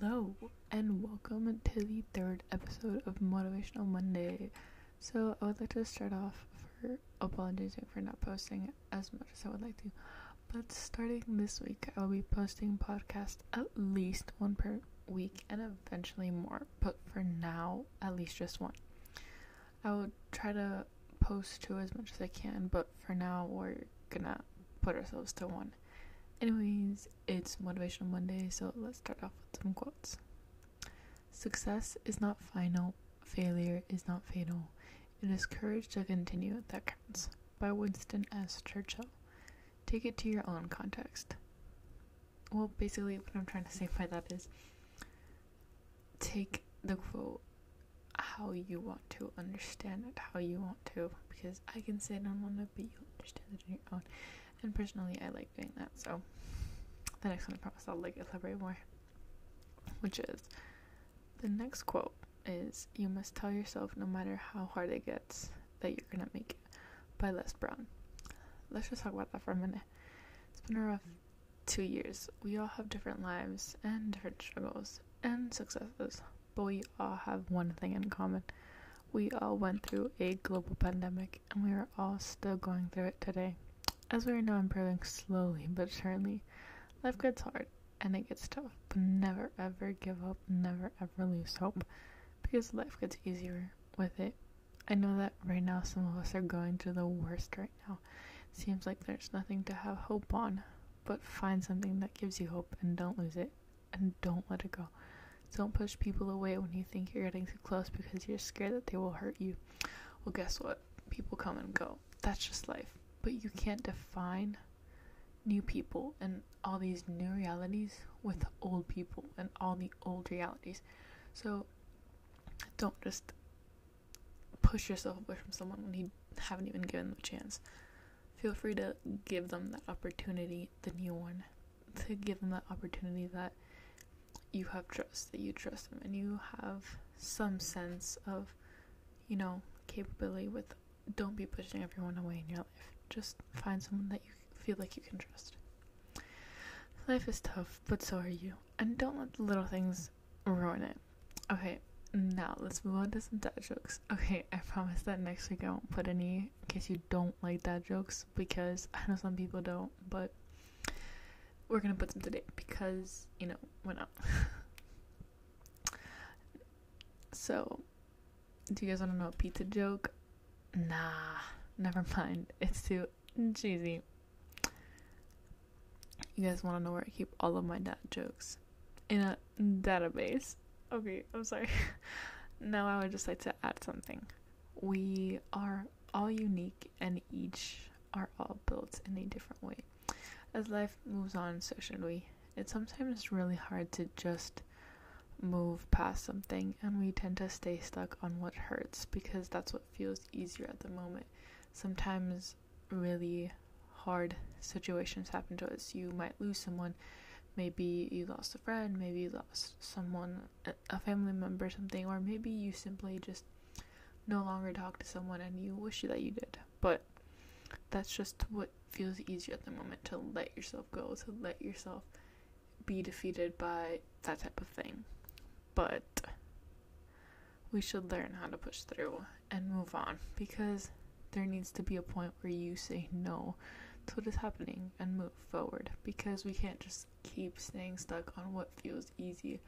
Hello, and welcome to the third episode of Motivational Monday. So, I would like to start off for apologizing for not posting as much as I would like to. But starting this week, I will be posting podcast at least one per week and eventually more. But for now, at least just one. I will try to post two as much as I can, but for now, we're gonna put ourselves to one. Anyways, it's Motivational Monday, so let's start off with some quotes. Success is not final, failure is not fatal. It is courage to continue that counts. By Winston S. Churchill. Take it to your own context. Well, basically, what I'm trying to say by that is take the quote how you want to understand it, how you want to, because I can say it on one, but you understand it on your own. And personally, I like doing that. So the next one, I promise I'll like elaborate more. Which is the next quote is "You must tell yourself, no matter how hard it gets, that you're gonna make it." By Les Brown. Let's just talk about that for a minute. It's been a rough two years. We all have different lives and different struggles and successes, but we all have one thing in common. We all went through a global pandemic, and we are all still going through it today. As we are now improving slowly but surely, life gets hard and it gets tough, but never ever give up, never ever lose hope because life gets easier with it. I know that right now some of us are going through the worst right now. seems like there's nothing to have hope on, but find something that gives you hope and don't lose it and don't let it go. Don't push people away when you think you're getting too close because you're scared that they will hurt you. Well, guess what? People come and go. That's just life but you can't define new people and all these new realities with old people and all the old realities. So don't just push yourself away from someone when you haven't even given them a chance. Feel free to give them that opportunity, the new one, to give them that opportunity that you have trust, that you trust them, and you have some sense of, you know, capability with. Don't be pushing everyone away in your life just find someone that you feel like you can trust. Life is tough, but so are you. And don't let the little things ruin it. Okay, now let's move on to some dad jokes. Okay, I promise that next week I won't put any in case you don't like dad jokes because I know some people don't, but we're gonna put some today because, you know, why not? so, do you guys wanna know a pizza joke? Nah. Never mind. It's too cheesy. You guys want to know where I keep all of my dad jokes? In a database. Okay, I'm sorry. now I would just like to add something. We are all unique and each are all built in a different way. As life moves on, so should we. It's sometimes really hard to just move past something, and we tend to stay stuck on what hurts because that's what feels easier at the moment sometimes really hard situations happen to us. You might lose someone. Maybe you lost a friend, maybe you lost someone, a family member, something, or maybe you simply just no longer talk to someone and you wish that you did. But that's just what feels easier at the moment to let yourself go, to let yourself be defeated by that type of thing. But we should learn how to push through and move on because there needs to be a point where you say no to what is happening and move forward. Because we can't just keep staying stuck on what feels easy.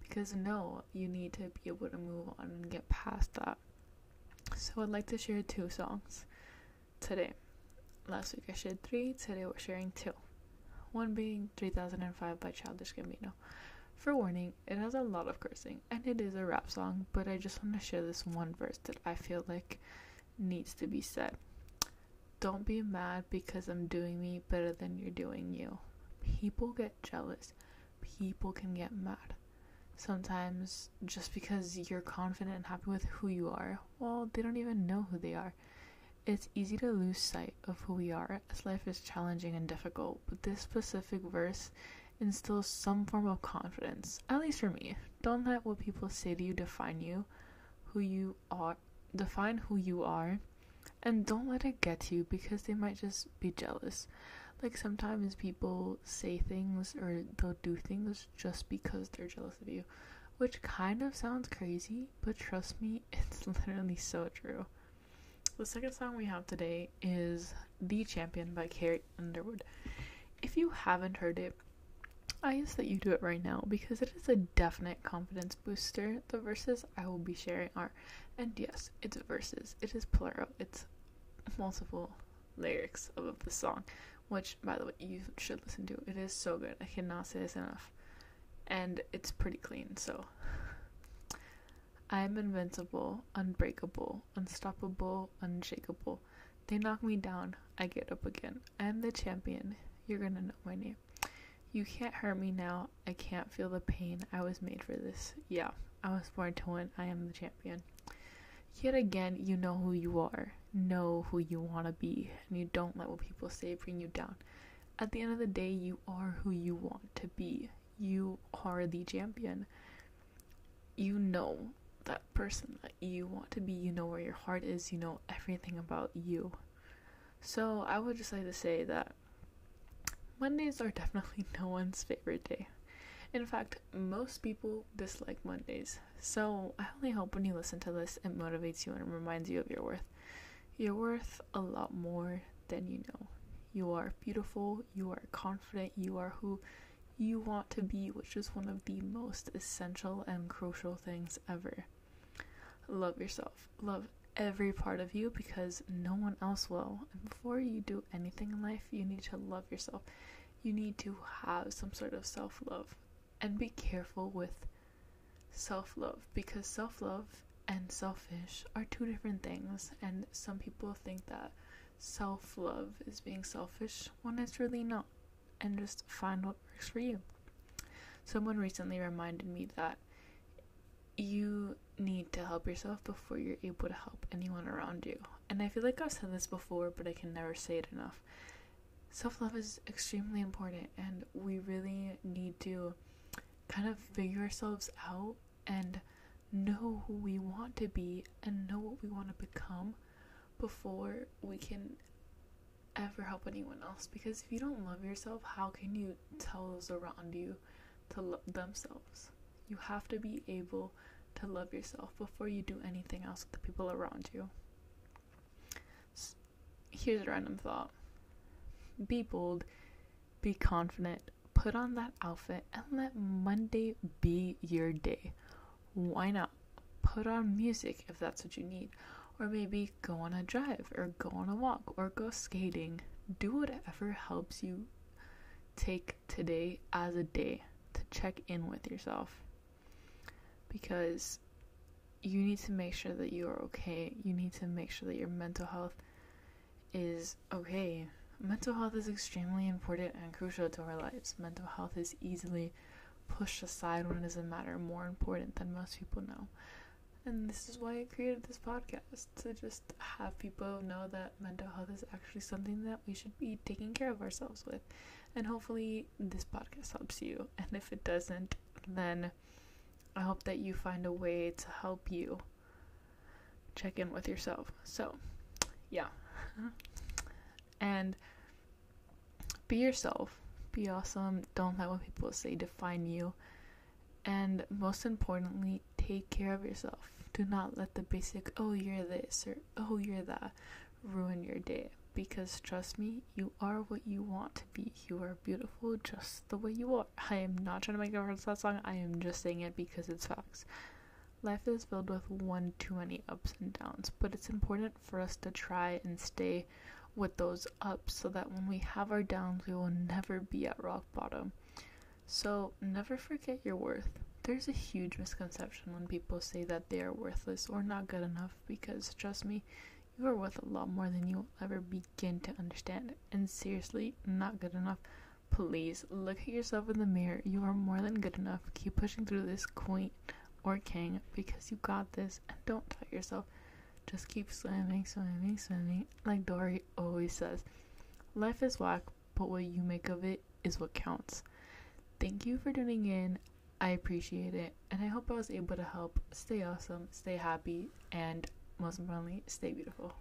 Because no you need to be able to move on and get past that. So i'd like to share two songs today. Last week i shared three today we're sharing two. One being 3005 by childish gambino. For warning it has a lot of cursing and it is a rap song but i just want to share this one verse that i feel like needs to be said. Don't be mad because I'm doing me better than you're doing you. People get jealous. People can get mad. Sometimes just because you're confident and happy with who you are, well, they don't even know who they are. It's easy to lose sight of who we are as life is challenging and difficult, but this specific verse instills some form of confidence, at least for me. Don't let what people say to you define you. Who you are define who you are and don't let it get you because they might just be jealous. Like sometimes people say things or they'll do things just because they're jealous of you, which kind of sounds crazy, but trust me, it's literally so true. The second song we have today is The Champion by Carrie Underwood. If you haven't heard it, I ask that you do it right now because it is a definite confidence booster. The verses I will be sharing are, and yes, it's verses. It is plural. It's multiple lyrics of the song, which, by the way, you should listen to. It is so good. I cannot say this enough. And it's pretty clean, so. I am invincible, unbreakable, unstoppable, unshakable. They knock me down, I get up again. I am the champion. You're gonna know my name. You can't hurt me now. I can't feel the pain. I was made for this. Yeah, I was born to win. I am the champion. Yet again, you know who you are, know who you want to be, and you don't let what people say bring you down. At the end of the day, you are who you want to be. You are the champion. You know that person that you want to be. You know where your heart is. You know everything about you. So, I would just like to say that Mondays are definitely no one's favorite day. In fact, most people dislike Mondays. So I only hope when you listen to this, it motivates you and reminds you of your worth. You're worth a lot more than you know. You are beautiful, you are confident, you are who you want to be, which is one of the most essential and crucial things ever. Love yourself. Love every part of you because no one else will. And before you do anything in life, you need to love yourself. You need to have some sort of self love and be careful with self love because self love and selfish are two different things, and some people think that self love is being selfish when it's really not, and just find what works for you. Someone recently reminded me that you need to help yourself before you're able to help anyone around you. And I feel like I've said this before, but I can never say it enough. Self love is extremely important, and we really need to kind of figure ourselves out and know who we want to be and know what we want to become before we can ever help anyone else because if you don't love yourself how can you tell those around you to love themselves you have to be able to love yourself before you do anything else with the people around you here's a random thought be bold be confident put on that outfit and let Monday be your day. Why not? Put on music if that's what you need. Or maybe go on a drive, or go on a walk, or go skating. Do whatever helps you take today as a day to check in with yourself. Because you need to make sure that you are okay. You need to make sure that your mental health is okay mental health is extremely important and crucial to our lives. Mental health is easily pushed aside when it is doesn't matter more important than most people know. And this is why I created this podcast to just have people know that mental health is actually something that we should be taking care of ourselves with. And hopefully, this podcast helps you. And if it doesn't, then I hope that you find a way to help you check in with yourself. So, yeah. and be yourself. Be awesome. Don't let what people say define you. And most importantly, take care of yourself. Do not let the basic, oh, you're this or oh, you're that, ruin your day. Because trust me, you are what you want to be. You are beautiful just the way you are. I am not trying to make a reference to that song, I am just saying it because it's facts. Life is filled with one too many ups and downs, but it's important for us to try and stay with those ups so that when we have our downs, we will never be at rock bottom. So, never forget your worth. There's a huge misconception when people say that they are worthless or not good enough because, trust me, you are worth a lot more than you will ever begin to understand. And seriously, not good enough. Please look at yourself in the mirror. You are more than good enough. Keep pushing through this queen or king because you got this and don't doubt yourself. Just keep swimming, swimming, swimming. Like Dory always says, life is whack, but what you make of it is what counts. Thank you for tuning in. I appreciate it, and I hope I was able to help. Stay awesome, stay happy, and most importantly, stay beautiful.